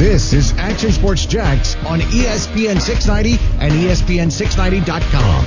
This is Action Sports Jax on ESPN 690 and ESPN690.com.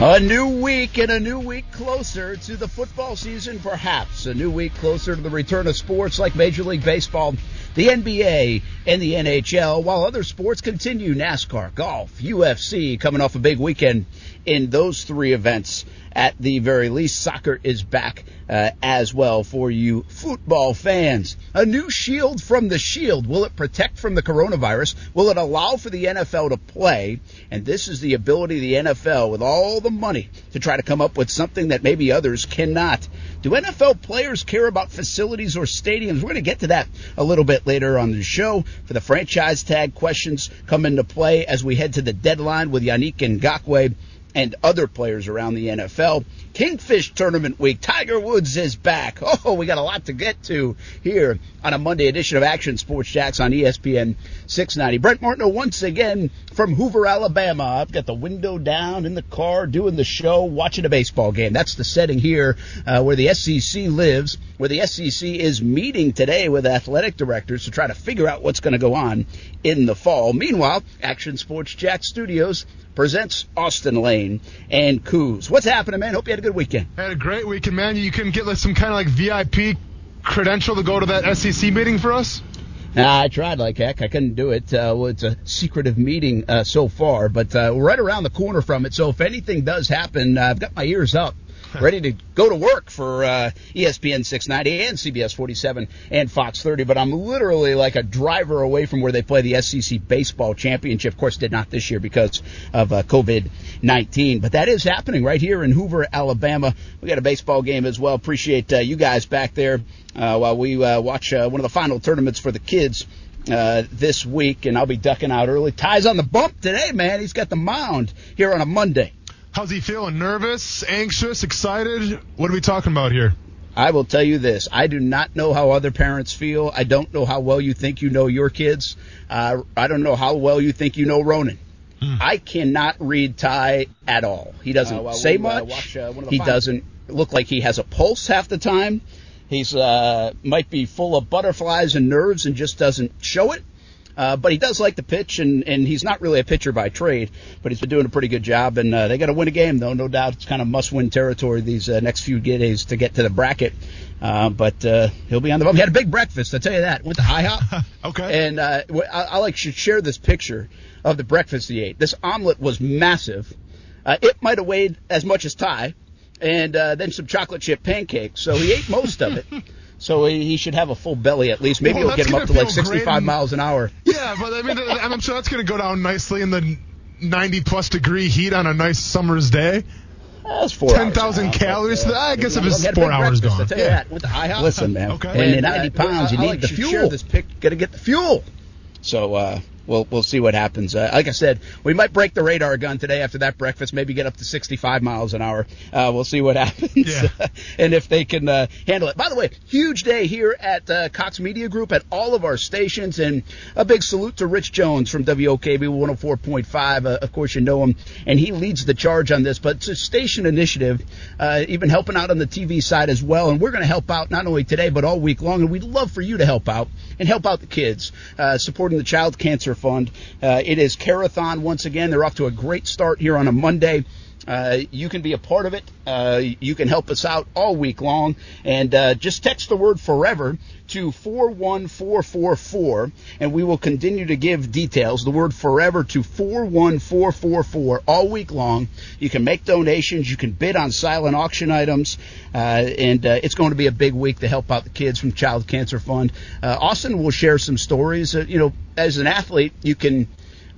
A new week and a new week closer to the football season, perhaps. A new week closer to the return of sports like Major League Baseball, the NBA, and the NHL, while other sports continue NASCAR, golf, UFC, coming off a big weekend in those three events at the very least. Soccer is back uh, as well for you football fans. A new shield from the shield. Will it protect from the coronavirus? Will it allow for the NFL to play? And this is the ability of the NFL with all the money to try to come up with something that maybe others cannot. Do NFL players care about facilities or stadiums? We're going to get to that a little bit later on the show. For the franchise tag questions come into play as we head to the deadline with Yannick Ngakoue and other players around the NFL. Kingfish Tournament Week. Tiger Woods is back. Oh, we got a lot to get to here on a Monday edition of Action Sports Jax on ESPN 690. Brent Martineau once again from Hoover, Alabama. I've got the window down in the car doing the show, watching a baseball game. That's the setting here uh, where the SEC lives, where the SEC is meeting today with athletic directors to try to figure out what's going to go on in the fall. Meanwhile, Action Sports Jax Studios presents Austin Lane and Coos. What's happening, man? Hope you had a good weekend. I had a great weekend, man. You couldn't get like some kind of like VIP credential to go to that SEC meeting for us? I tried like heck. I couldn't do it. Uh, well, it's a secretive meeting uh, so far, but uh, we're right around the corner from it. So if anything does happen, uh, I've got my ears up ready to go to work for uh, ESPN 690 and CBS 47 and Fox 30. But I'm literally like a driver away from where they play the SEC baseball championship. Of course, did not this year because of uh, COVID 19. But that is happening right here in Hoover, Alabama. We got a baseball game as well. Appreciate uh, you guys back there uh, while we uh, watch uh, one of the final tournaments for the kids. Uh, this week, and I'll be ducking out early. Ty's on the bump today, man. He's got the mound here on a Monday. How's he feeling? Nervous, anxious, excited? What are we talking about here? I will tell you this. I do not know how other parents feel. I don't know how well you think you know your kids. Uh, I don't know how well you think you know Ronan. Hmm. I cannot read Ty at all. He doesn't uh, well, say we, uh, much. Watch, uh, he doesn't look like he has a pulse half the time. He's uh, might be full of butterflies and nerves and just doesn't show it. Uh, but he does like the pitch, and, and he's not really a pitcher by trade, but he's been doing a pretty good job. And uh, they got to win a game, though, no doubt. It's kind of must-win territory these uh, next few days to get to the bracket. Uh, but uh, he'll be on the bump. He had a big breakfast, I tell you that. Went to IHOP. okay. And uh, I, I like should share this picture of the breakfast he ate. This omelet was massive. Uh, it might have weighed as much as Ty, and uh, then some chocolate chip pancakes. So he ate most of it. So he should have a full belly at least. Maybe well, he'll get him up to like 65 miles an hour. Yeah, but I mean, I'm sure that's going to go down nicely in the 90 plus degree heat on a nice summer's day. That's four 10,000 calories. But, uh, I guess if it's four hours gone. you yeah. that. Went to IHOP. Listen, man. okay. And 90 pounds, you need like the fuel. This pick, got to get the fuel. So, uh, we'll we'll see what happens. Uh, like I said, we might break the radar gun today after that breakfast. Maybe get up to 65 miles an hour. Uh, we'll see what happens, yeah. and if they can uh, handle it. By the way, huge day here at uh, Cox Media Group at all of our stations, and a big salute to Rich Jones from WOKV 104.5. Uh, of course, you know him, and he leads the charge on this. But it's a station initiative, uh, even helping out on the TV side as well. And we're going to help out not only today but all week long. And we'd love for you to help out and help out the kids, supporting the Child Cancer Fund. Uh, it is Carathon once again. They're off to a great start here on a Monday. Uh, you can be a part of it. Uh, you can help us out all week long. And uh, just text the word forever to 41444, and we will continue to give details. The word forever to 41444 all week long. You can make donations. You can bid on silent auction items. Uh, and uh, it's going to be a big week to help out the kids from Child Cancer Fund. Uh, Austin will share some stories. you know, as an athlete, you can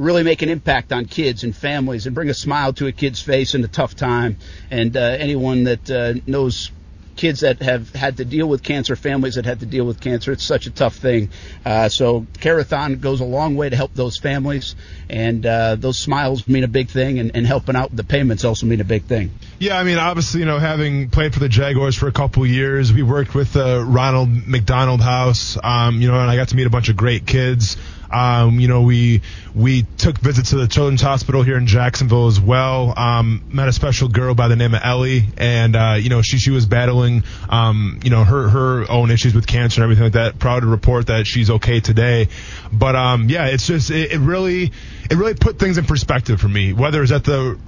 really make an impact on kids and families and bring a smile to a kid's face in a tough time. And uh, anyone that uh, knows kids that have had to deal with cancer, families that had to deal with cancer. It's such a tough thing. Uh, so Carathon goes a long way to help those families, and uh, those smiles mean a big thing, and, and helping out with the payments also mean a big thing. Yeah, I mean, obviously, you know, having played for the Jaguars for a couple years, we worked with uh, Ronald McDonald House, um, you know, and I got to meet a bunch of great kids. Um, you know, we we took visits to the Children's Hospital here in Jacksonville as well. Um, met a special girl by the name of Ellie, and uh, you know, she she was battling, um, you know, her her own issues with cancer and everything like that. Proud to report that she's okay today. But um, yeah, it's just it, it really it really put things in perspective for me. Whether it's at the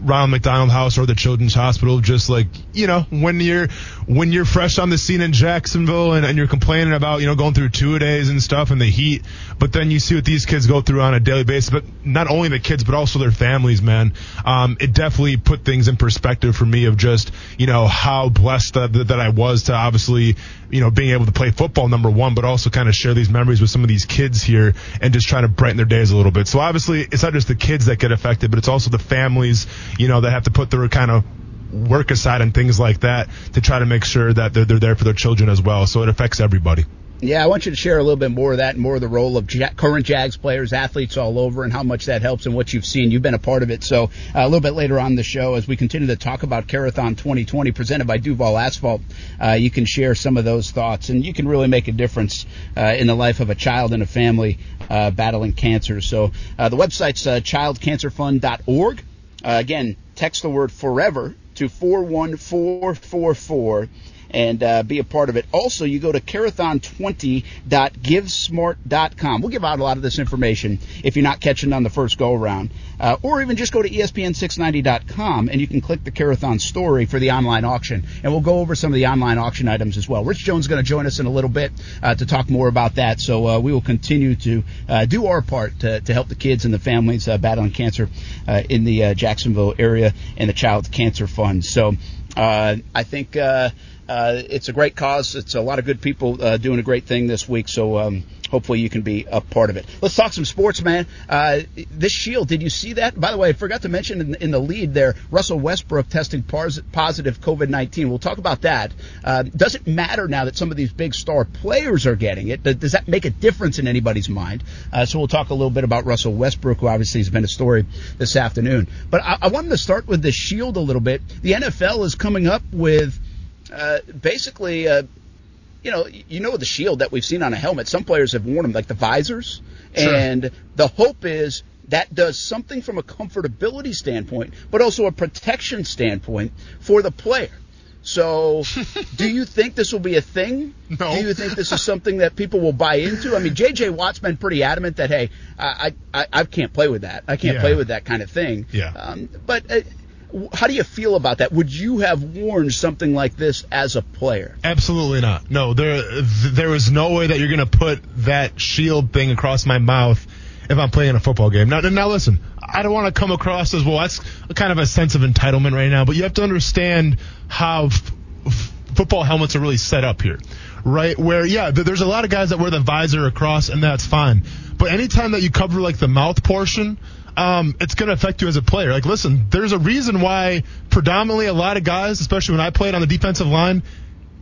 Ronald McDonald House or the Children's Hospital, just like you know, when you're when you're fresh on the scene in Jacksonville and, and you're complaining about you know going through two days and stuff and the heat, but then you see what these kids go through on a daily basis. But not only the kids, but also their families, man. Um, it definitely put things in perspective for me of just you know how blessed that, that I was to obviously you know being able to play football number one, but also kind of share these memories with some of these kids here and just try to brighten their days a little bit. So obviously it's not just the kids that get affected, but it's also the families you know, that have to put their kind of work aside and things like that to try to make sure that they're, they're there for their children as well. So it affects everybody. Yeah, I want you to share a little bit more of that and more of the role of current Jags players, athletes all over, and how much that helps and what you've seen. You've been a part of it. So uh, a little bit later on the show, as we continue to talk about Carathon 2020 presented by Duval Asphalt, uh, you can share some of those thoughts, and you can really make a difference uh, in the life of a child and a family uh, battling cancer. So uh, the website's uh, childcancerfund.org. Again, text the word forever to 41444 and uh, be a part of it. Also, you go to carathon20.givesmart.com. We'll give out a lot of this information if you're not catching on the first go around. Uh, or even just go to ESPN690.com and you can click the Carathon story for the online auction. And we'll go over some of the online auction items as well. Rich Jones is going to join us in a little bit uh, to talk more about that. So uh, we will continue to uh, do our part to, to, help the kids and the families uh, battling cancer uh, in the Jacksonville area and the Child Cancer Fund. So I think it's a great cause. It's a lot of good people doing a great thing this week. So um, hopefully you can be a part of it. Let's talk some sports, man. Uh, this Shield, did you see that? By the way, I forgot to mention in, in the lead there, Russell Westbrook testing positive COVID 19. We'll talk about that. Uh, does it matter now that some of these big star players are getting it? Does that make a difference in anybody's mind? Uh, so we'll talk a little bit about Russell Westbrook, who obviously has been a story this afternoon. But I, I wanted to start with the Shield a little bit. The NFL is coming up with uh, basically, uh, you know, you know the shield that we've seen on a helmet. Some players have worn them, like the visors, sure. and the hope is that does something from a comfortability standpoint, but also a protection standpoint for the player. So, do you think this will be a thing? No. Do you think this is something that people will buy into? I mean, J.J. Watt's been pretty adamant that hey, I I, I can't play with that. I can't yeah. play with that kind of thing. Yeah. Um, but uh, how do you feel about that? Would you have worn something like this as a player? Absolutely not. No, there there is no way that you're going to put that shield thing across my mouth if I'm playing a football game. Now, now listen, I don't want to come across as well. That's kind of a sense of entitlement right now, but you have to understand how f- f- football helmets are really set up here, right? Where yeah, there's a lot of guys that wear the visor across, and that's fine. But anytime that you cover like the mouth portion, um, it's going to affect you as a player. Like, listen, there's a reason why predominantly a lot of guys, especially when I played on the defensive line,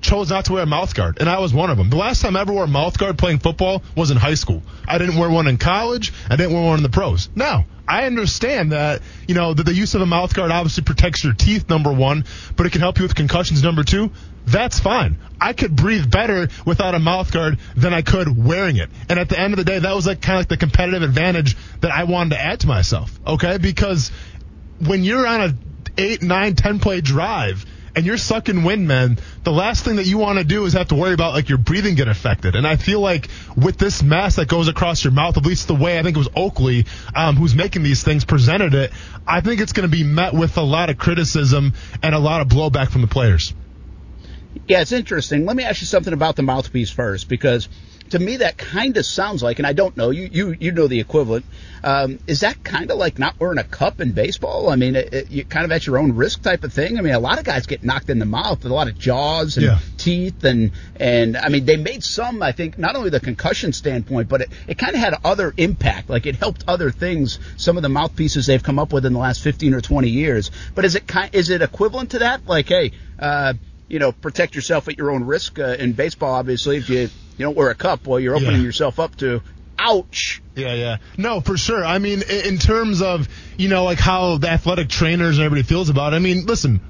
chose not to wear a mouth guard, and I was one of them. The last time I ever wore a mouth guard playing football was in high school. I didn't wear one in college. I didn't wear one in the pros. Now, I understand that, you know, that the use of a mouth guard obviously protects your teeth, number one, but it can help you with concussions, number two that's fine. I could breathe better without a mouth guard than I could wearing it. And at the end of the day, that was like kind of like the competitive advantage that I wanted to add to myself. Okay, because when you're on a eight, nine, ten play drive and you're sucking wind, man, the last thing that you want to do is have to worry about like your breathing get affected. And I feel like with this mask that goes across your mouth, at least the way I think it was Oakley um, who's making these things presented it, I think it's going to be met with a lot of criticism and a lot of blowback from the players. Yeah, it's interesting. Let me ask you something about the mouthpiece first, because to me that kind of sounds like, and I don't know, you you you know the equivalent. Um, is that kind of like not wearing a cup in baseball? I mean, it, it, you kind of at your own risk type of thing. I mean, a lot of guys get knocked in the mouth with a lot of jaws and yeah. teeth, and and I mean they made some. I think not only the concussion standpoint, but it, it kind of had other impact. Like it helped other things. Some of the mouthpieces they've come up with in the last 15 or 20 years. But is it kind is it equivalent to that? Like, hey. Uh, you know, protect yourself at your own risk. Uh, in baseball, obviously, if you you don't wear a cup, well, you're opening yeah. yourself up to ouch. Yeah, yeah. No, for sure. I mean, in terms of, you know, like how the athletic trainers and everybody feels about it, I mean, listen,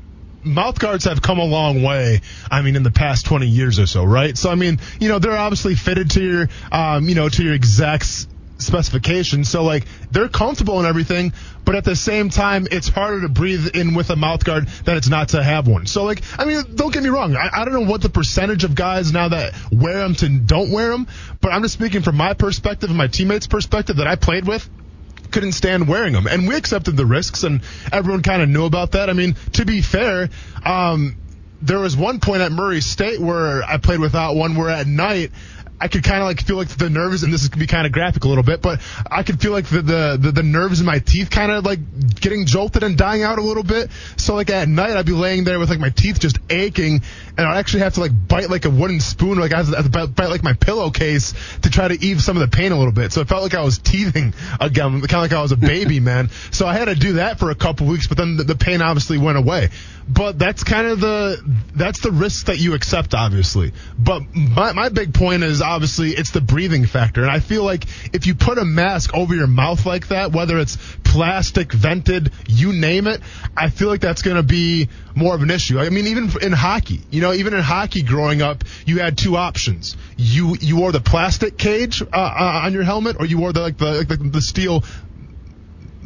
mouth guards have come a long way. I mean, in the past 20 years or so, right? So, I mean, you know, they're obviously fitted to your, um, you know, to your exact specifications. So like they're comfortable and everything, but at the same time, it's harder to breathe in with a mouth guard than it's not to have one. So like, I mean, don't get me wrong. I, I don't know what the percentage of guys now that wear them to don't wear them, but I'm just speaking from my perspective and my teammates' perspective that I played with couldn't stand wearing them. And we accepted the risks, and everyone kind of knew about that. I mean, to be fair, um, there was one point at Murray State where I played without one, where at night I could kind of like feel like the nerves, and this is gonna be kind of graphic a little bit, but I could feel like the, the, the, the nerves in my teeth kind of like getting jolted and dying out a little bit. So like at night, I'd be laying there with like my teeth just aching, and I'd actually have to like bite like a wooden spoon, like I have to, to bite like my pillowcase to try to ease some of the pain a little bit. So it felt like I was teething again, kind of like I was a baby, man. So I had to do that for a couple weeks, but then the, the pain obviously went away. But that's kind of the that's the risk that you accept, obviously. But my my big point is obviously it's the breathing factor, and I feel like if you put a mask over your mouth like that, whether it's plastic, vented, you name it, I feel like that's going to be more of an issue. I mean, even in hockey, you know, even in hockey growing up, you had two options. You you wore the plastic cage uh, uh, on your helmet, or you wore the like the like the, the steel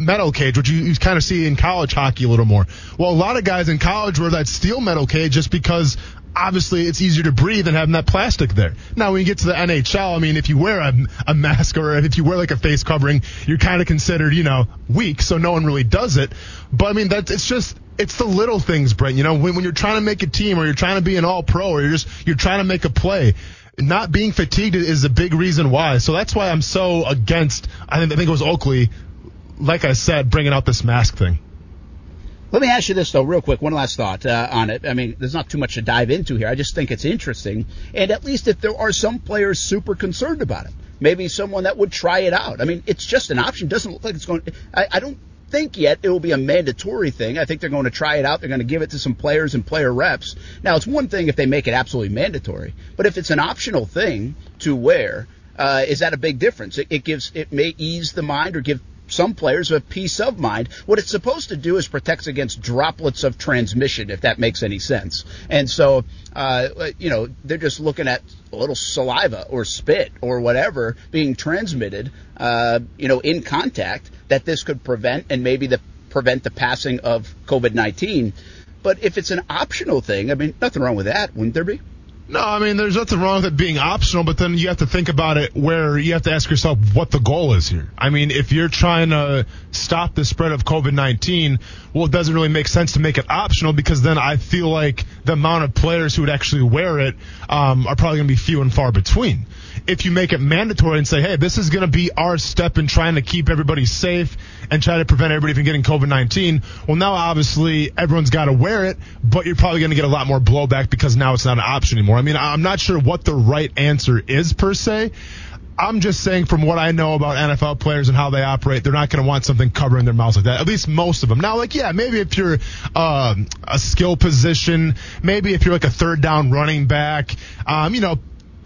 metal cage, which you, you kind of see in college hockey a little more. Well, a lot of guys in college wear that steel metal cage just because obviously it's easier to breathe than having that plastic there. Now, when you get to the NHL, I mean, if you wear a, a mask or if you wear like a face covering, you're kind of considered, you know, weak, so no one really does it. But I mean, that's, it's just it's the little things, Brent. You know, when, when you're trying to make a team or you're trying to be an all pro or you're just you're trying to make a play. Not being fatigued is a big reason why. So that's why I'm so against. I think I think it was Oakley like I said, bringing out this mask thing. Let me ask you this though, real quick. One last thought uh, on it. I mean, there's not too much to dive into here. I just think it's interesting, and at least if there are some players super concerned about it, maybe someone that would try it out. I mean, it's just an option. Doesn't look like it's going. I, I don't think yet it will be a mandatory thing. I think they're going to try it out. They're going to give it to some players and player reps. Now, it's one thing if they make it absolutely mandatory, but if it's an optional thing to wear, uh, is that a big difference? It, it gives it may ease the mind or give some players have peace of mind. What it's supposed to do is protects against droplets of transmission, if that makes any sense. And so, uh, you know, they're just looking at a little saliva or spit or whatever being transmitted, uh, you know, in contact that this could prevent and maybe the prevent the passing of COVID-19. But if it's an optional thing, I mean, nothing wrong with that, wouldn't there be? No, I mean, there's nothing wrong with it being optional, but then you have to think about it where you have to ask yourself what the goal is here. I mean, if you're trying to stop the spread of COVID-19, well, it doesn't really make sense to make it optional because then I feel like the amount of players who would actually wear it um, are probably going to be few and far between if you make it mandatory and say, hey, this is going to be our step in trying to keep everybody safe and try to prevent everybody from getting COVID 19, well, now obviously everyone's got to wear it, but you're probably going to get a lot more blowback because now it's not an option anymore. I mean, I'm not sure what the right answer is per se. I'm just saying from what I know about NFL players and how they operate, they're not going to want something covering their mouths like that. At least most of them. Now, like, yeah, maybe if you're uh, a skill position, maybe if you're like a third down running back, um, you know,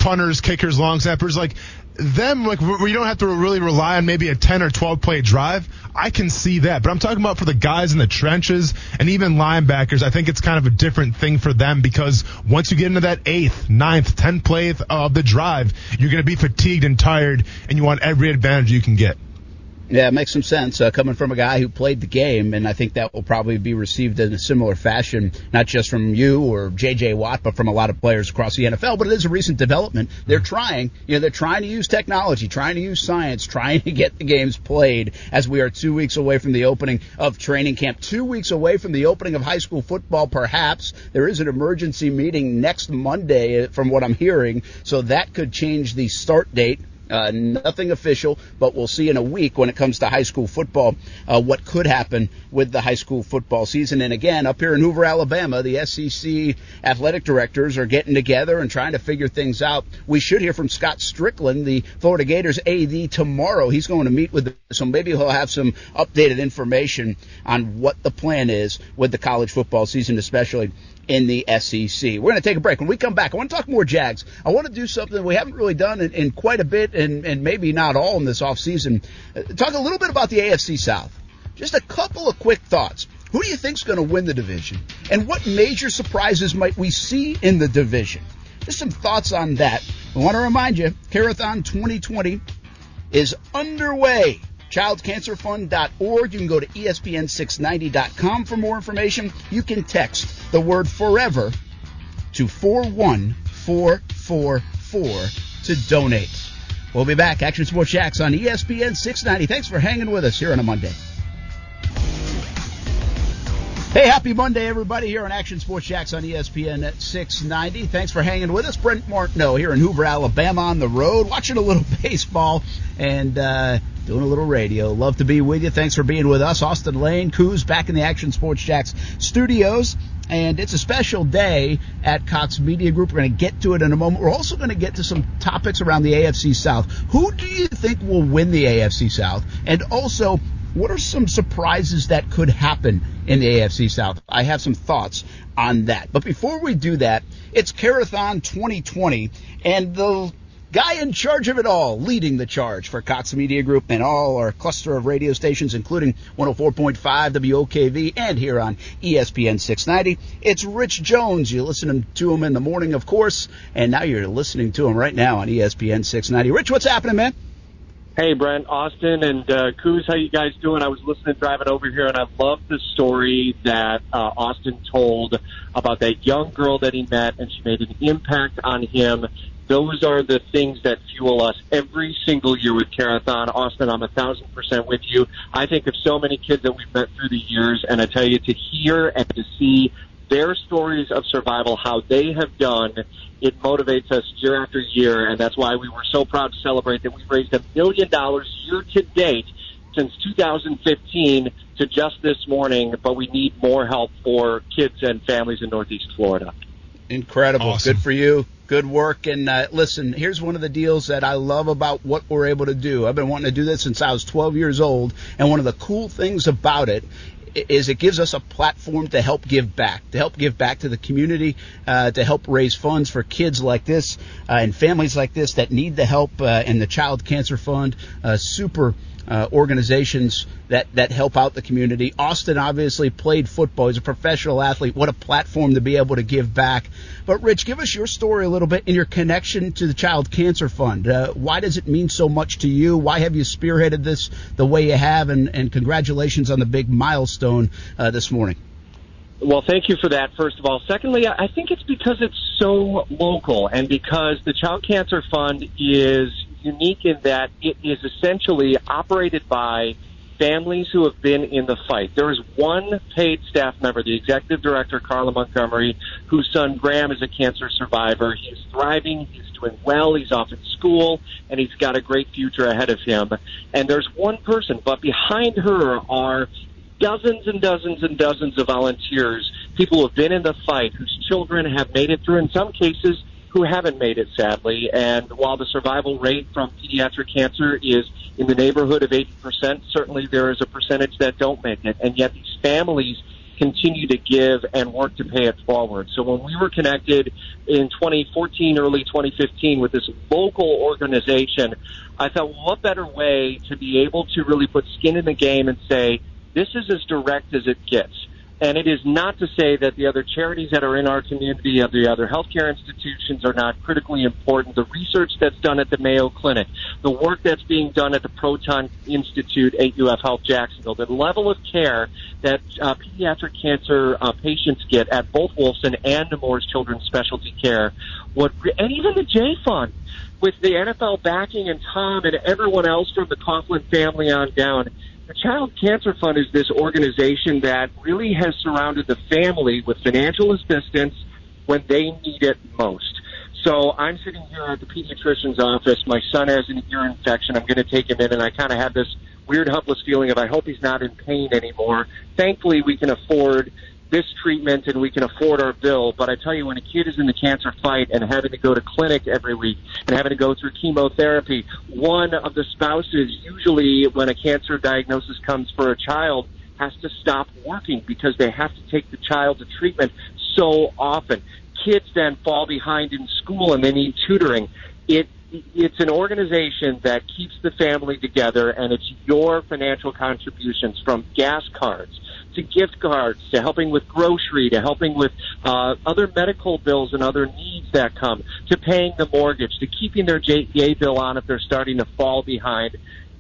punters, kickers, long snappers, like them, like you don't have to really rely on maybe a 10 or 12 play drive. I can see that, but I'm talking about for the guys in the trenches and even linebackers. I think it's kind of a different thing for them because once you get into that eighth, ninth, tenth play of the drive, you're going to be fatigued and tired, and you want every advantage you can get. Yeah, it makes some sense uh, coming from a guy who played the game, and I think that will probably be received in a similar fashion, not just from you or J.J. Watt, but from a lot of players across the NFL. But it is a recent development. They're trying, you know, they're trying to use technology, trying to use science, trying to get the games played as we are two weeks away from the opening of training camp, two weeks away from the opening of high school football. Perhaps there is an emergency meeting next Monday, from what I'm hearing, so that could change the start date uh, nothing official, but we'll see in a week when it comes to high school football uh, what could happen with the high school football season. And again, up here in Hoover, Alabama, the SEC athletic directors are getting together and trying to figure things out. We should hear from Scott Stricklin, the Florida Gators AD, tomorrow. He's going to meet with so maybe he'll have some updated information on what the plan is with the college football season, especially in the SEC. We're going to take a break. When we come back, I want to talk more Jags. I want to do something we haven't really done in, in quite a bit and, and maybe not all in this offseason. Uh, talk a little bit about the AFC South. Just a couple of quick thoughts. Who do you think is going to win the division? And what major surprises might we see in the division? Just some thoughts on that. I want to remind you, Carathon 2020 is underway. ChildCancerFund.org. You can go to ESPN690.com for more information. You can text the word forever to 41444 to donate. We'll be back. Action Sports Jax on ESPN 690. Thanks for hanging with us here on a Monday. Hey, happy Monday, everybody, here on Action Sports Jax on ESPN at 690. Thanks for hanging with us. Brent Martineau here in Hoover, Alabama on the road, watching a little baseball and uh, doing a little radio. Love to be with you. Thanks for being with us. Austin Lane, Coos back in the Action Sports Jax studios. And it's a special day at Cox Media Group. We're going to get to it in a moment. We're also going to get to some topics around the AFC South. Who do you think will win the AFC South? And also, what are some surprises that could happen in the AFC South? I have some thoughts on that. But before we do that, it's Carathon 2020, and the guy in charge of it all, leading the charge for Cox Media Group and all our cluster of radio stations, including 104.5 WOKV and here on ESPN 690. It's Rich Jones. You listen to him in the morning, of course, and now you're listening to him right now on ESPN 690. Rich, what's happening, man? Hey, Brent, Austin, and uh, Coos, how you guys doing? I was listening driving over here, and I love the story that uh, Austin told about that young girl that he met, and she made an impact on him. Those are the things that fuel us every single year with Carathon. Austin, I'm a thousand percent with you. I think of so many kids that we've met through the years, and I tell you, to hear and to see their stories of survival, how they have done, it motivates us year after year, and that's why we were so proud to celebrate that we've raised a million dollars year to date since 2015 to just this morning, but we need more help for kids and families in Northeast Florida. Incredible. Awesome. Good for you. Good work. And uh, listen, here's one of the deals that I love about what we're able to do. I've been wanting to do this since I was 12 years old. And one of the cool things about it is it gives us a platform to help give back, to help give back to the community, uh, to help raise funds for kids like this uh, and families like this that need the help. Uh, and the Child Cancer Fund, uh, super uh, organizations that, that help out the community. Austin obviously played football. He's a professional athlete. What a platform to be able to give back. But Rich, give us your story a little bit and your connection to the Child Cancer Fund. Uh, why does it mean so much to you? Why have you spearheaded this the way you have? And, and congratulations on the big milestone uh, this morning. Well, thank you for that, first of all. Secondly, I think it's because it's so local and because the Child Cancer Fund is unique in that it is essentially operated by families who have been in the fight. There is one paid staff member, the executive director, Carla Montgomery, whose son Graham is a cancer survivor. He's thriving. He's doing well. He's off at school and he's got a great future ahead of him. And there's one person, but behind her are dozens and dozens and dozens of volunteers, people who have been in the fight, whose children have made it through, in some cases, who haven't made it, sadly. And while the survival rate from pediatric cancer is in the neighborhood of 80%, certainly there is a percentage that don't make it. And yet these families continue to give and work to pay it forward. So when we were connected in 2014, early 2015 with this local organization, I thought, well, what better way to be able to really put skin in the game and say, this is as direct as it gets. And it is not to say that the other charities that are in our community, of the other healthcare institutions, are not critically important. The research that's done at the Mayo Clinic, the work that's being done at the Proton Institute at UF Health Jacksonville, the level of care that uh, pediatric cancer uh, patients get at both Wolfson and Nemours Children's Specialty Care, what, and even the J Fund with the NFL backing and Tom and everyone else from the Coughlin family on down the Child Cancer Fund is this organization that really has surrounded the family with financial assistance when they need it most. So I'm sitting here at the pediatrician's office. My son has an ear infection. I'm going to take him in, and I kind of have this weird, helpless feeling of I hope he's not in pain anymore. Thankfully, we can afford this treatment and we can afford our bill. But I tell you, when a kid is in the cancer fight and having to go to clinic every week and having to go through chemotherapy, one of the spouses, usually when a cancer diagnosis comes for a child, has to stop working because they have to take the child to treatment so often. Kids then fall behind in school and they need tutoring. It it's an organization that keeps the family together and it's your financial contributions from gas cards to gift cards, to helping with grocery, to helping with uh, other medical bills and other needs that come, to paying the mortgage, to keeping their JEA bill on if they're starting to fall behind.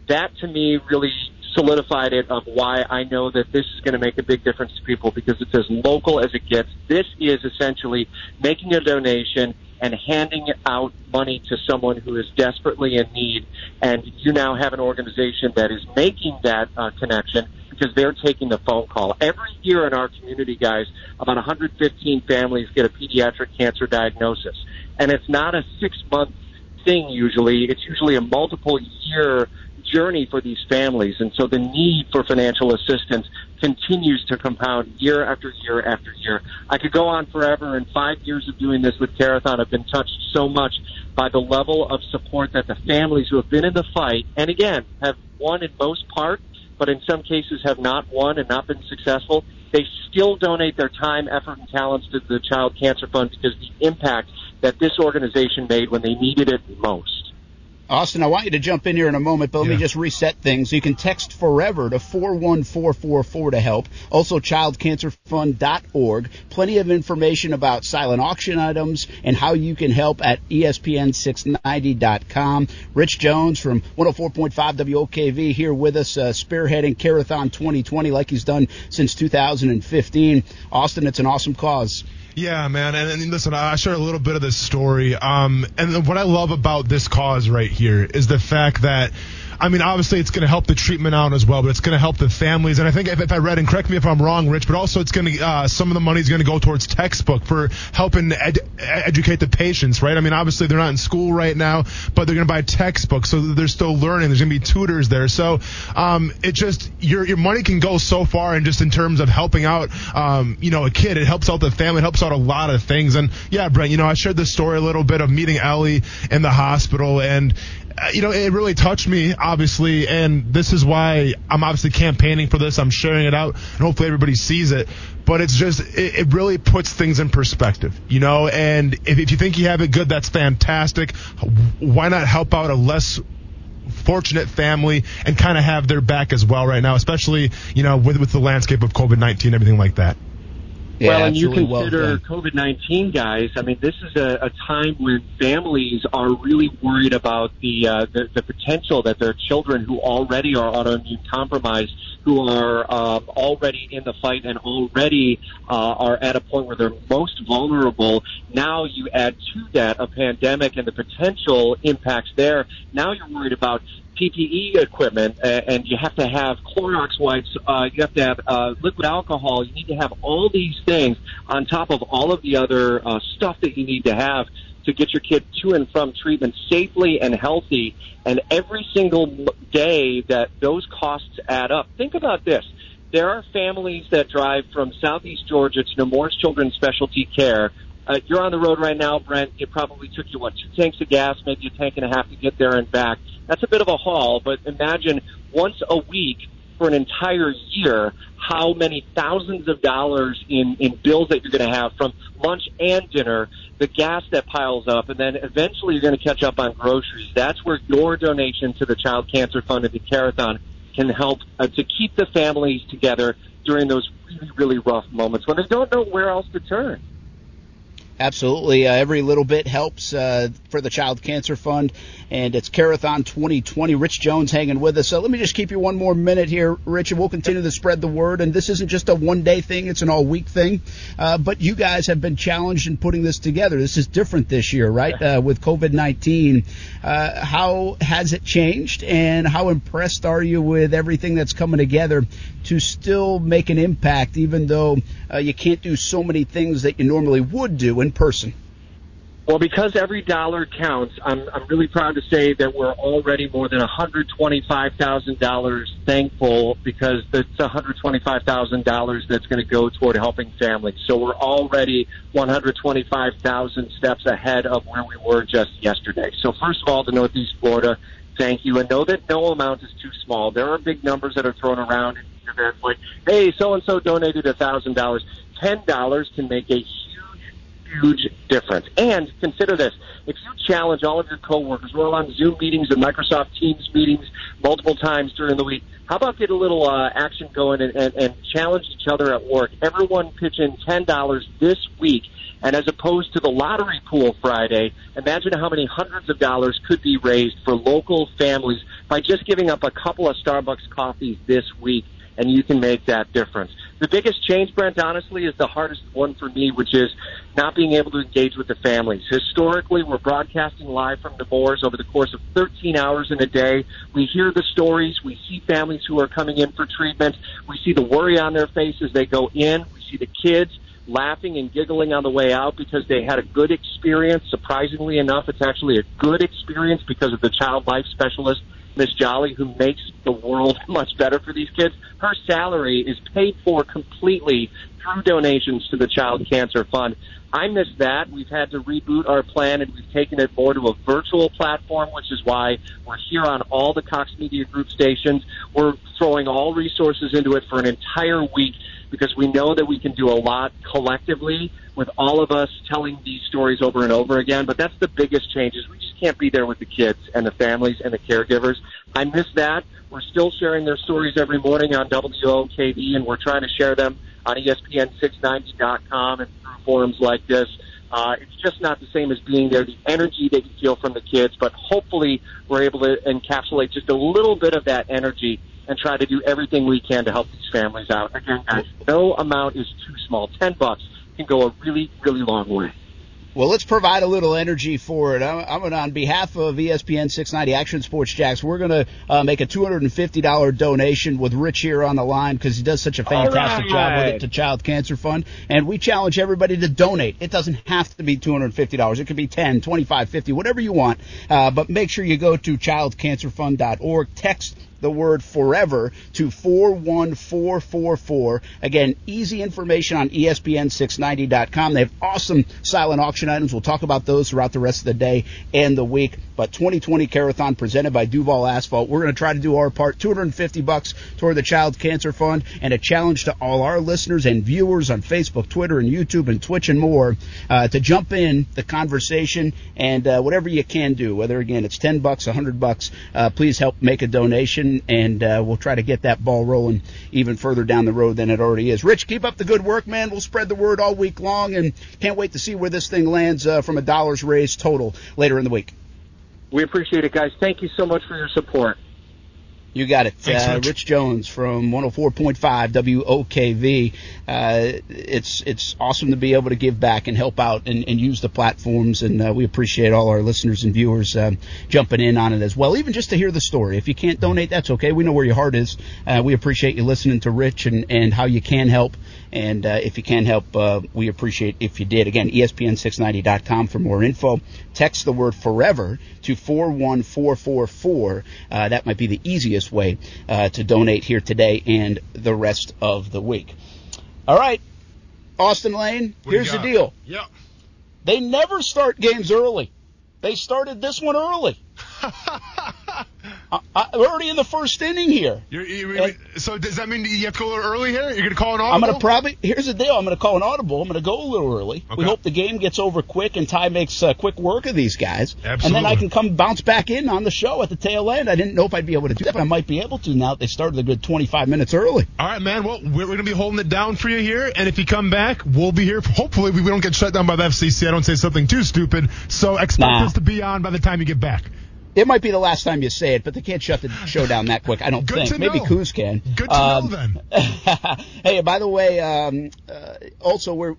That to me really solidified it of why I know that this is going to make a big difference to people because it's as local as it gets. This is essentially making a donation and handing out money to someone who is desperately in need. And you now have an organization that is making that uh, connection because they're taking the phone call. Every year in our community, guys, about 115 families get a pediatric cancer diagnosis. And it's not a six month thing usually. It's usually a multiple year journey for these families. And so the need for financial assistance continues to compound year after year after year. I could go on forever. In five years of doing this with Carathon, I've been touched so much by the level of support that the families who have been in the fight, and again, have won in most part, but in some cases have not won and not been successful, they still donate their time, effort, and talents to the Child Cancer Fund because the impact that this organization made when they needed it most. Austin, I want you to jump in here in a moment, but let yeah. me just reset things. You can text forever to 41444 to help. Also, childcancerfund.org. Plenty of information about silent auction items and how you can help at ESPN690.com. Rich Jones from 104.5 WOKV here with us, uh, spearheading Carathon 2020 like he's done since 2015. Austin, it's an awesome cause. Yeah, man. And, and, listen, I share a little bit of this story. Um, and what I love about this cause right here is the fact that I mean, obviously it's going to help the treatment out as well, but it's going to help the families. And I think if, if I read, and correct me if I'm wrong, Rich, but also it's going to, uh, some of the money is going to go towards textbook for helping ed- educate the patients, right? I mean, obviously they're not in school right now, but they're going to buy textbooks, so they're still learning. There's going to be tutors there. So, um, it just, your, your money can go so far and just in terms of helping out, um, you know, a kid. It helps out the family. It helps out a lot of things. And yeah, Brent, you know, I shared this story a little bit of meeting Ellie in the hospital and, Uh, you know, it really touched me, obviously, and this is why I'm obviously campaigning for this. I'm sharing it out, and hopefully everybody sees it. But it's just, it, it really puts things in perspective, you know. And if, if you think you have it good, that's fantastic. Why not help out a less fortunate family and kind of have their back as well right now, especially you know with with the landscape of COVID nineteen, everything like that. Yeah, well, and you consider well COVID 19, guys. I mean, this is a, a, time when families are really worried about the, uh, the, the potential that their children who already are autoimmune compromised, who are um, already in the fight and already uh, are at a point where they're most vulnerable. Now you add to that a pandemic and the potential impacts there. Now you're worried about PPE equipment, and you have to have Clorox wipes. Uh, you have to have uh, liquid alcohol. You need to have all these things on top of all of the other uh, stuff that you need to have to get your kid to and from treatment safely and healthy. And every single day that those costs add up. Think about this. There are families that drive from Southeast Georgia to Nemours Children's Specialty Care uh, you're on the road right now, Brent. It probably took you what two tanks of gas, maybe a tank and a half to get there and back. That's a bit of a haul, but imagine once a week for an entire year how many thousands of dollars in in bills that you're going to have from lunch and dinner, the gas that piles up, and then eventually you're going to catch up on groceries. That's where your donation to the Child Cancer Fund and the Carathon can help uh, to keep the families together during those really really rough moments when they don't know where else to turn. Absolutely. Uh, every little bit helps uh, for the Child Cancer Fund, and it's Carathon 2020. Rich Jones hanging with us. So let me just keep you one more minute here, Rich, and we'll continue to spread the word. And this isn't just a one day thing, it's an all week thing. Uh, but you guys have been challenged in putting this together. This is different this year, right? Uh, with COVID 19. Uh, how has it changed, and how impressed are you with everything that's coming together to still make an impact, even though uh, you can't do so many things that you normally would do in person? Well, because every dollar counts, I'm, I'm really proud to say that we're already more than $125,000 thankful because it's $125,000 that's going to go toward helping families. So we're already 125,000 steps ahead of where we were just yesterday. So first of all, to Northeast Florida, thank you. And know that no amount is too small. There are big numbers that are thrown around in events like, hey, so and so donated $1,000. $10 can make a huge difference. And consider this. If you challenge all of your coworkers, we're all on Zoom meetings and Microsoft Teams meetings multiple times during the week. How about get a little uh, action going and, and, and challenge each other at work? Everyone pitch in $10 this week. And as opposed to the lottery pool Friday, imagine how many hundreds of dollars could be raised for local families by just giving up a couple of Starbucks coffees this week and you can make that difference. The biggest change, Brent, honestly, is the hardest one for me, which is not being able to engage with the families. Historically, we're broadcasting live from Nemours over the course of 13 hours in a day. We hear the stories. We see families who are coming in for treatment. We see the worry on their face as they go in. We see the kids laughing and giggling on the way out because they had a good experience. Surprisingly enough, it's actually a good experience because of the child life specialist Miss Jolly, who makes the world much better for these kids. Her salary is paid for completely through donations to the Child Cancer Fund. I miss that. We've had to reboot our plan and we've taken it more to a virtual platform, which is why we're here on all the Cox Media Group stations. We're throwing all resources into it for an entire week because we know that we can do a lot collectively with all of us telling these stories over and over again. But that's the biggest change is we just can't be there with the kids and the families and the caregivers. I miss that. We're still sharing their stories every morning on WOKV, and we're trying to share them on ESPN690.com and through forums like this. Uh, it's just not the same as being there. The energy that you feel from the kids, but hopefully we're able to encapsulate just a little bit of that energy and try to do everything we can to help these families out. Again, guys, no amount is too small. Ten bucks can go a really, really long way. Well, let's provide a little energy for it. I'm, I'm on behalf of ESPN 690 Action Sports Jax. We're going to uh, make a $250 donation with Rich here on the line because he does such a fantastic right. job with it to Child Cancer Fund. And we challenge everybody to donate. It doesn't have to be $250. It could be 10, 25, 50, whatever you want. Uh, but make sure you go to childcancerfund.org. Text the word forever to 41444. Again, easy information on ESPN690.com. They have awesome silent auction items. We'll talk about those throughout the rest of the day and the week. But 2020 Carathon presented by Duval Asphalt. We're going to try to do our part. 250 bucks toward the Child Cancer Fund and a challenge to all our listeners and viewers on Facebook, Twitter, and YouTube and Twitch and more uh, to jump in the conversation and uh, whatever you can do. Whether again it's 10 bucks, 100 bucks, uh, please help make a donation and uh, we'll try to get that ball rolling even further down the road than it already is. Rich, keep up the good work, man. We'll spread the word all week long and can't wait to see where this thing lands uh, from a dollars raised total later in the week. We appreciate it, guys. Thank you so much for your support. You got it. Thanks, uh, Rich Jones from 104.5 WOKV. Uh, it's it's awesome to be able to give back and help out and, and use the platforms, and uh, we appreciate all our listeners and viewers um, jumping in on it as well. Even just to hear the story. If you can't donate, that's okay. We know where your heart is. Uh, we appreciate you listening to Rich and, and how you can help. And uh, if you can help, uh, we appreciate if you did. Again, ESPN690.com for more info. Text the word forever to 41444. Uh, that might be the easiest way uh, to donate here today and the rest of the week. All right, Austin Lane, what here's the deal. Yep. They never start games early. They started this one early. I, I, already in the first inning here. You're, you're, so does that mean you have to go a little early here? You're going to call an audible? I'm going to probably. Here's the deal. I'm going to call an audible. I'm going to go a little early. Okay. We hope the game gets over quick and Ty makes uh, quick work of these guys. Absolutely. And then I can come bounce back in on the show at the tail end. I didn't know if I'd be able to do that, but I might be able to now that they started a good 25 minutes early. All right, man. Well, we're, going to be holding it down for you here, and if you come back, we'll be here. Hopefully, we don't get shut down by the FCC. I don't say something too stupid. So expect nah. us to be on by the time you get back. It might be the last time you say it, but they can't shut the show down that quick. I don't Good think. Maybe Coos can. Good to um, know then. hey, by the way, um, uh, also we're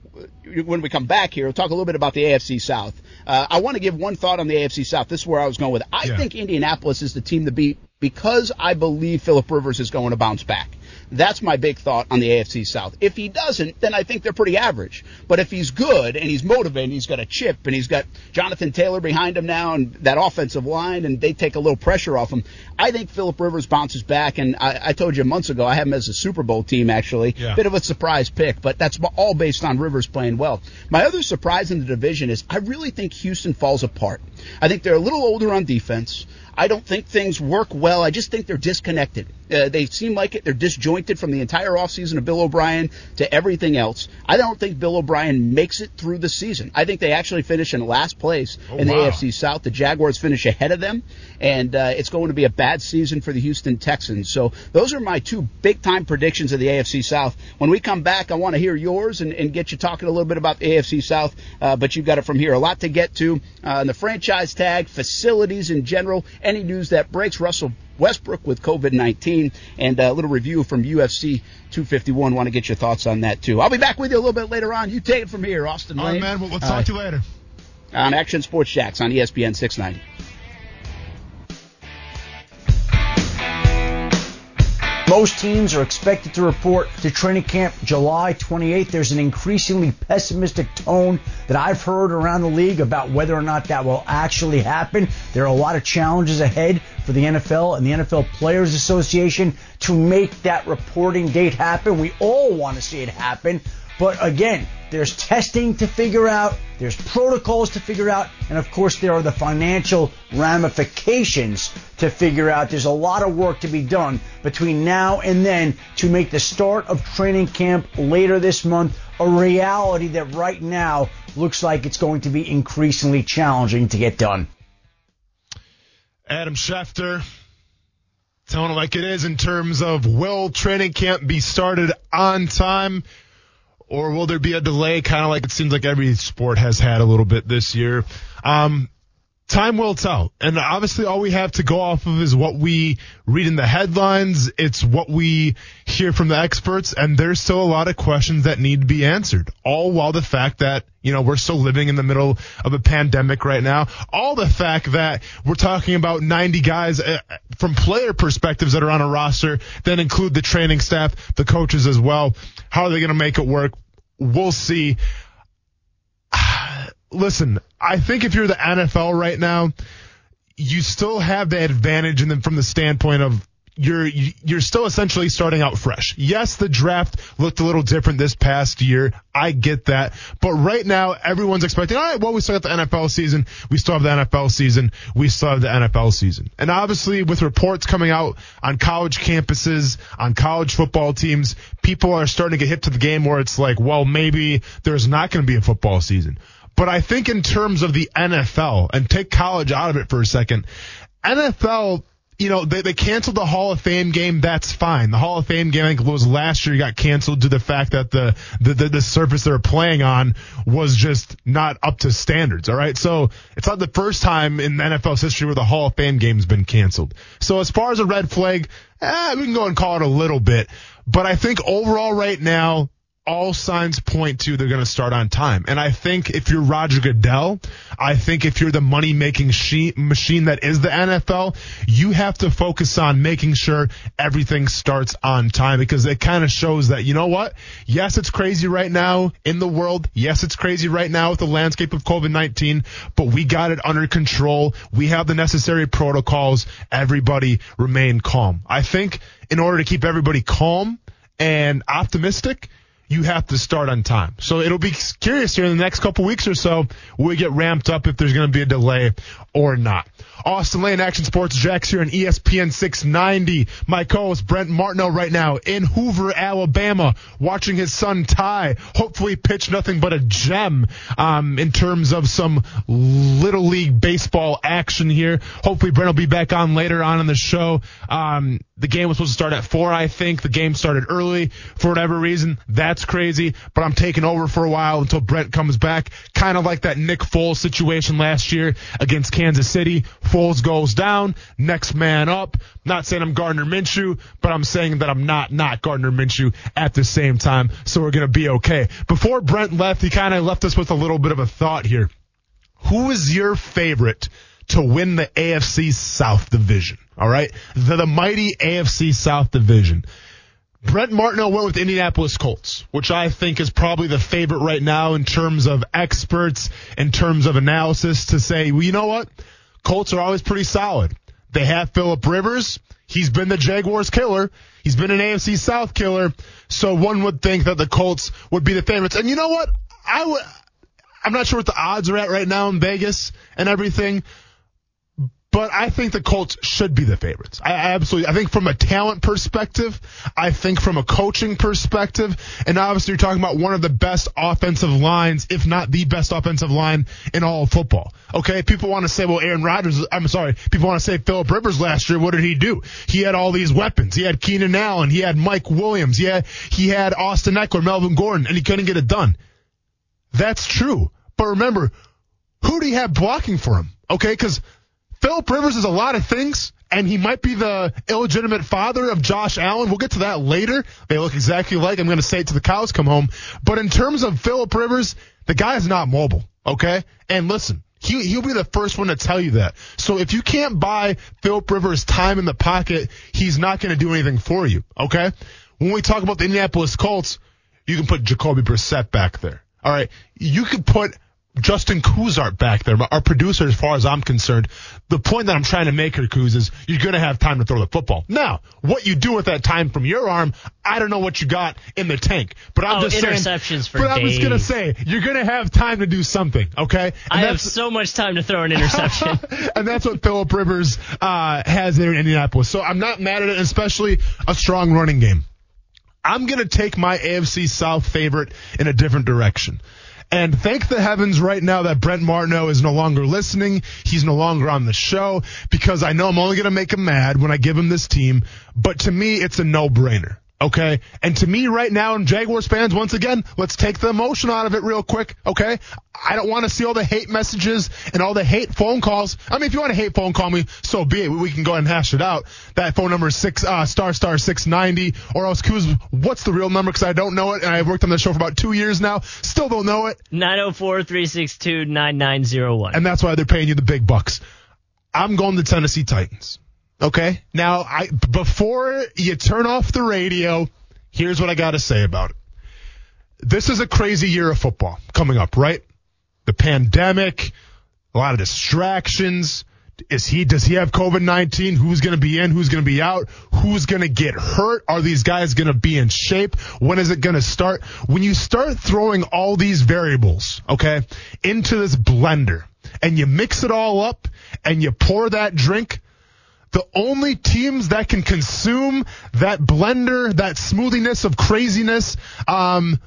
when we come back here, we'll talk a little bit about the AFC South. Uh, I want to give one thought on the AFC South. This is where I was going with. It. I yeah. think Indianapolis is the team to beat because I believe Philip Rivers is going to bounce back. That's my big thought on the AFC South. If he doesn't, then I think they're pretty average. But if he's good and he's motivated, he's got a chip and he's got Jonathan Taylor behind him now and that offensive line and they take a little pressure off him, I think Philip Rivers bounces back. And I, I told you months ago, I have him as a Super Bowl team actually. Yeah. Bit of a surprise pick, but that's all based on Rivers playing well. My other surprise in the division is I really think Houston falls apart. I think they're a little older on defense. I don't think things work well. I just think they're disconnected. Uh, they seem like it. They're disjointed from the entire offseason of Bill O'Brien to everything else. I don't think Bill O'Brien makes it through the season. I think they actually finish in last place oh, in the wow. AFC South. The Jaguars finish ahead of them, and uh, it's going to be a bad season for the Houston Texans. So those are my two big time predictions of the AFC South. When we come back, I want to hear yours and, and, get you talking a little bit about the AFC South, uh, but you've got it from here. A lot to get to uh, the franchise tag, facilities in general, any news that breaks. Russell Westbrook with COVID 19, and a little review from UFC 251. Want to get your thoughts on that too. I'll be back with you a little bit later on. You take it from here, Austin Lane. All right, man. We'll, we'll talk uh, to you later. On Action Sports Jax on ESPN 690. Most teams are expected to report to training camp July 28th. There's an increasingly pessimistic tone that I've heard around the league about whether or not that will actually happen. There are a lot of challenges ahead for the NFL and the NFL Players Association to make that reporting date happen. We all want to see it happen. But again, there's testing to figure out, there's protocols to figure out, and of course there are the financial ramifications to figure out. There's a lot of work to be done between now and then to make the start of training camp later this month a reality that right now looks like it's going to be increasingly challenging to get done. Adam Schefter telling it like it is in terms of will training camp be started on time? Or will there be a delay, kind of like it seems like every sport has had a little bit this year? Um, time will tell. And obviously all we have to go off of is what we read in the headlines. It's what we hear from the experts. And there's still a lot of questions that need to be answered. All while the fact that, you know, we're still living in the middle of a pandemic right now. All the fact that we're talking about 90 guys uh, from player perspectives that are on a roster that include the training staff, the coaches as well. How are they going to make it work? We'll see. Listen, I think if you're the NFL right now, you still have the advantage and then from the standpoint of you're you're still essentially starting out fresh. Yes, the draft looked a little different this past year. I get that. But right now everyone's expecting, all right, well we still have the NFL season. We still have the NFL season. We still have the NFL season. And obviously with reports coming out on college campuses, on college football teams, people are starting to get hit to the game where it's like, well, maybe there's not going to be a football season. But I think in terms of the NFL and take college out of it for a second, NFL you know, they, they canceled the Hall of Fame game. That's fine. The Hall of Fame game, I think was last year, got canceled due to the fact that the, the, the, the surface they were playing on was just not up to standards. All right. So it's not the first time in NFL's history where the Hall of Fame game's been canceled. So as far as a red flag, eh, we can go and call it a little bit. But I think overall right now, all signs point to they're going to start on time. And I think if you're Roger Goodell, I think if you're the money making machine that is the NFL, you have to focus on making sure everything starts on time because it kind of shows that, you know what? Yes, it's crazy right now in the world. Yes, it's crazy right now with the landscape of COVID-19, but we got it under control. We have the necessary protocols. Everybody remain calm. I think in order to keep everybody calm and optimistic, you have to start on time. So it'll be curious here in the next couple weeks or so we get ramped up if there's going to be a delay or not. Austin Lane Action Sports Jax here on ESPN 690. My co-host Brent Martineau right now in Hoover, Alabama, watching his son Ty hopefully pitch nothing but a gem um, in terms of some little league baseball action here. Hopefully Brent will be back on later on in the show. Um, the game was supposed to start at four, I think. The game started early for whatever reason. That's crazy. But I'm taking over for a while until Brent comes back. Kind of like that Nick Foles situation last year against Kansas City. Foles goes down, next man up. Not saying I'm Gardner Minshew, but I'm saying that I'm not not Gardner Minshew at the same time. So we're gonna be okay. Before Brent left, he kind of left us with a little bit of a thought here. Who is your favorite to win the AFC South division? All right. The, the mighty AFC South division. Brent Martineau went with Indianapolis Colts, which I think is probably the favorite right now in terms of experts, in terms of analysis to say, well, you know what? Colts are always pretty solid. They have Philip Rivers. He's been the Jaguars killer. He's been an AFC South killer. So one would think that the Colts would be the favorites. And you know what? I would, I'm not sure what the odds are at right now in Vegas and everything, but I think the Colts should be the favorites. I absolutely, I think from a talent perspective, I think from a coaching perspective, and obviously you're talking about one of the best offensive lines, if not the best offensive line in all of football. Okay, people want to say, well, Aaron Rodgers, I'm sorry, people want to say Philip Rivers last year, what did he do? He had all these weapons. He had Keenan Allen, he had Mike Williams, he he had Austin Ekeler, Melvin Gordon, and he couldn't get it done. That's true. But remember, who do you have blocking for him? Okay, because Philip Rivers is a lot of things, and he might be the illegitimate father of Josh Allen. We'll get to that later. They look exactly like. I'm going to say it to the cows come home. But in terms of Philip Rivers, the guy is not mobile. Okay, and listen. He, he'll be the first one to tell you that. So if you can't buy Philip Rivers time in the pocket, he's not going to do anything for you. Okay. When we talk about the Indianapolis Colts, you can put Jacoby Brissett back there. All right. You could put Justin Kuzart back there, our producer, as far as I'm concerned. The point that I'm trying to make here, Kuz, is you're going to have time to throw the football. Now, what you do with that time from your arm, I don't know what you got in the tank. But I'm oh, just interceptions saying, for But I was going to say, you're going to have time to do something, okay? And I have that's- so much time to throw an interception. and that's what Philip Rivers uh, has there in Indianapolis. So I'm not mad at it, especially a strong running game. I'm going to take my AFC South favorite in a different direction. And thank the heavens right now that Brent Martineau is no longer listening. He's no longer on the show because I know I'm only going to make him mad when I give him this team. But to me, it's a no-brainer. Okay. And to me right now, and Jaguars fans, once again, let's take the emotion out of it real quick. Okay. I don't want to see all the hate messages and all the hate phone calls. I mean, if you want to hate phone call me, so be it. We can go ahead and hash it out. That phone number is six, uh, star star 690 or else Kuz, what's the real number? Cause I don't know it. And I've worked on the show for about two years now. Still don't know it. 904 362 9901. And that's why they're paying you the big bucks. I'm going to Tennessee Titans. Okay. Now, I before you turn off the radio, here's what I got to say about it. This is a crazy year of football coming up, right? The pandemic, a lot of distractions. Is he, does he have COVID-19? Who's going to be in? Who's going to be out? Who's going to get hurt? Are these guys going to be in shape? When is it going to start? When you start throwing all these variables, okay, into this blender and you mix it all up and you pour that drink, the only teams that can consume that blender, that smoothiness of craziness, um,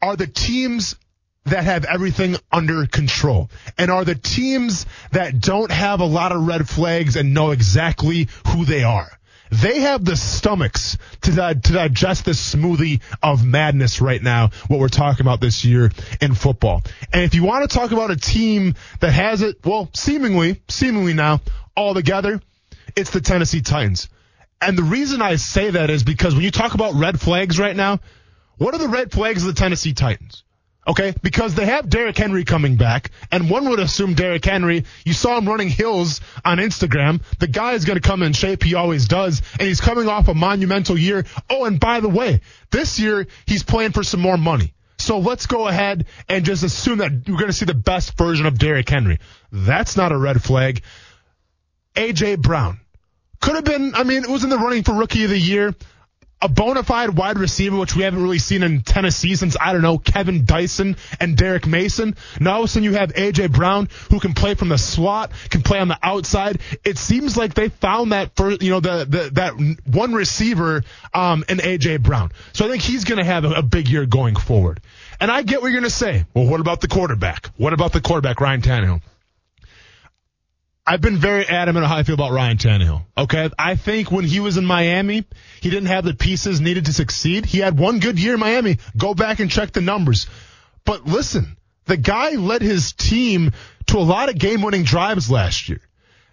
are the teams that have everything under control and are the teams that don't have a lot of red flags and know exactly who they are. They have the stomachs to, di- to digest this smoothie of madness right now, what we're talking about this year in football. And if you want to talk about a team that has it, well, seemingly, seemingly now, all together, it's the Tennessee Titans. And the reason I say that is because when you talk about red flags right now, what are the red flags of the Tennessee Titans? Okay, because they have Derrick Henry coming back, and one would assume Derrick Henry, you saw him running hills on Instagram. The guy is going to come in shape, he always does, and he's coming off a monumental year. Oh, and by the way, this year he's playing for some more money. So let's go ahead and just assume that we're going to see the best version of Derrick Henry. That's not a red flag. AJ Brown could have been, I mean, it was in the running for rookie of the year. A bona fide wide receiver, which we haven't really seen in Tennessee since, I don't know, Kevin Dyson and Derrick Mason. Now all of a sudden you have AJ Brown who can play from the slot, can play on the outside. It seems like they found that first, you know, the, the, that one receiver, um, in AJ Brown. So I think he's going to have a, a big year going forward. And I get what you're going to say. Well, what about the quarterback? What about the quarterback, Ryan Tannehill? I've been very adamant on how I feel about Ryan Tannehill. Okay. I think when he was in Miami, he didn't have the pieces needed to succeed. He had one good year in Miami. Go back and check the numbers. But listen, the guy led his team to a lot of game winning drives last year.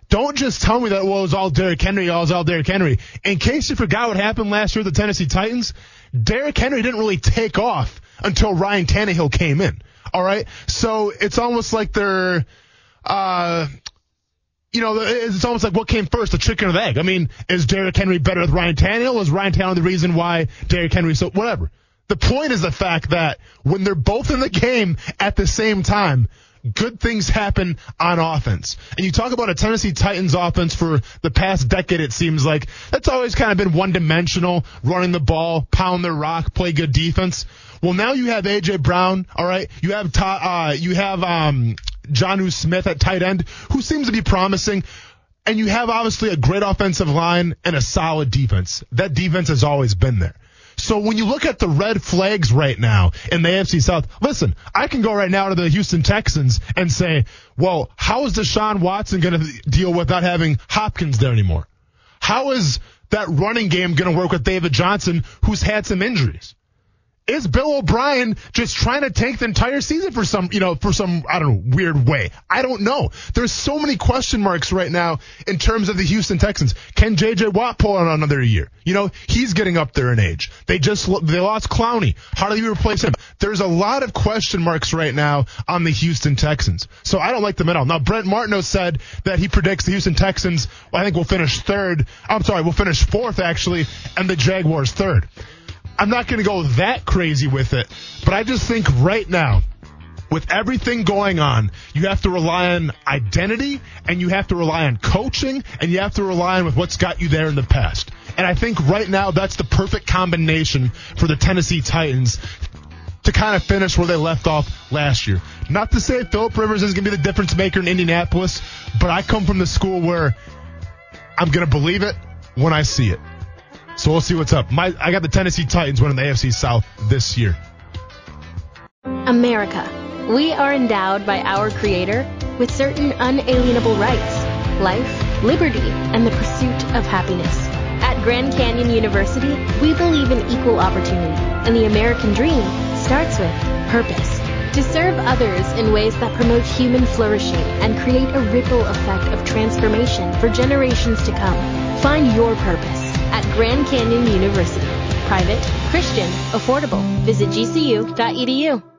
Don't just tell me that, well, it was all Derrick Henry, all was all Derrick Henry. In case you forgot what happened last year with the Tennessee Titans, Derrick Henry didn't really take off until Ryan Tannehill came in. All right. So it's almost like they're, uh, you know, it's almost like what came first, the chicken or the egg. I mean, is Derrick Henry better with Ryan Tannehill? Is Ryan Tannehill the reason why Derrick Henry so whatever? The point is the fact that when they're both in the game at the same time, good things happen on offense. And you talk about a Tennessee Titans offense for the past decade, it seems like that's always kind of been one dimensional, running the ball, pound the rock, play good defense. Well, now you have AJ Brown, all right. You have uh, you have um, Jonnu Smith at tight end, who seems to be promising. and you have obviously a great offensive line and a solid defense. That defense has always been there. So when you look at the red flags right now in the AFC South, listen, I can go right now to the Houston Texans and say, well, how is Deshaun Watson going to deal with not having Hopkins there anymore? How is that running game going to work with David Johnson, who's had some injuries? Is Bill O'Brien just trying to tank the entire season for some, you know, for some, I don't know, weird way? I don't know. There's so many question marks right now in terms of the Houston Texans. Can JJ Watt pull on another year? You know, he's getting up there in age. They just, they lost Clowney. How do you replace him? There's a lot of question marks right now on the Houston Texans. So I don't like them at all. Now, Brent Martineau said that he predicts the Houston Texans, I think will finish third. I'm sorry, will finish fourth actually, and the Jaguars third. I'm not going to go that crazy with it, but I just think right now, with everything going on, you have to rely on identity and you have to rely on coaching and you have to rely on with what's got you there in the past. And I think right now that's the perfect combination for the Tennessee Titans to kind of finish where they left off last year. Not to say Philip Rivers is going to be the difference maker in Indianapolis, but I come from the school where I'm going to believe it when I see it. So we'll see what's up. My, I got the Tennessee Titans winning the AFC South this year. America. We are endowed by our Creator with certain unalienable rights life, liberty, and the pursuit of happiness. At Grand Canyon University, we believe in equal opportunity, and the American dream starts with purpose. To serve others in ways that promote human flourishing and create a ripple effect of transformation for generations to come. Find your purpose at Grand Canyon University. Private, Christian, affordable. Visit gcu.edu.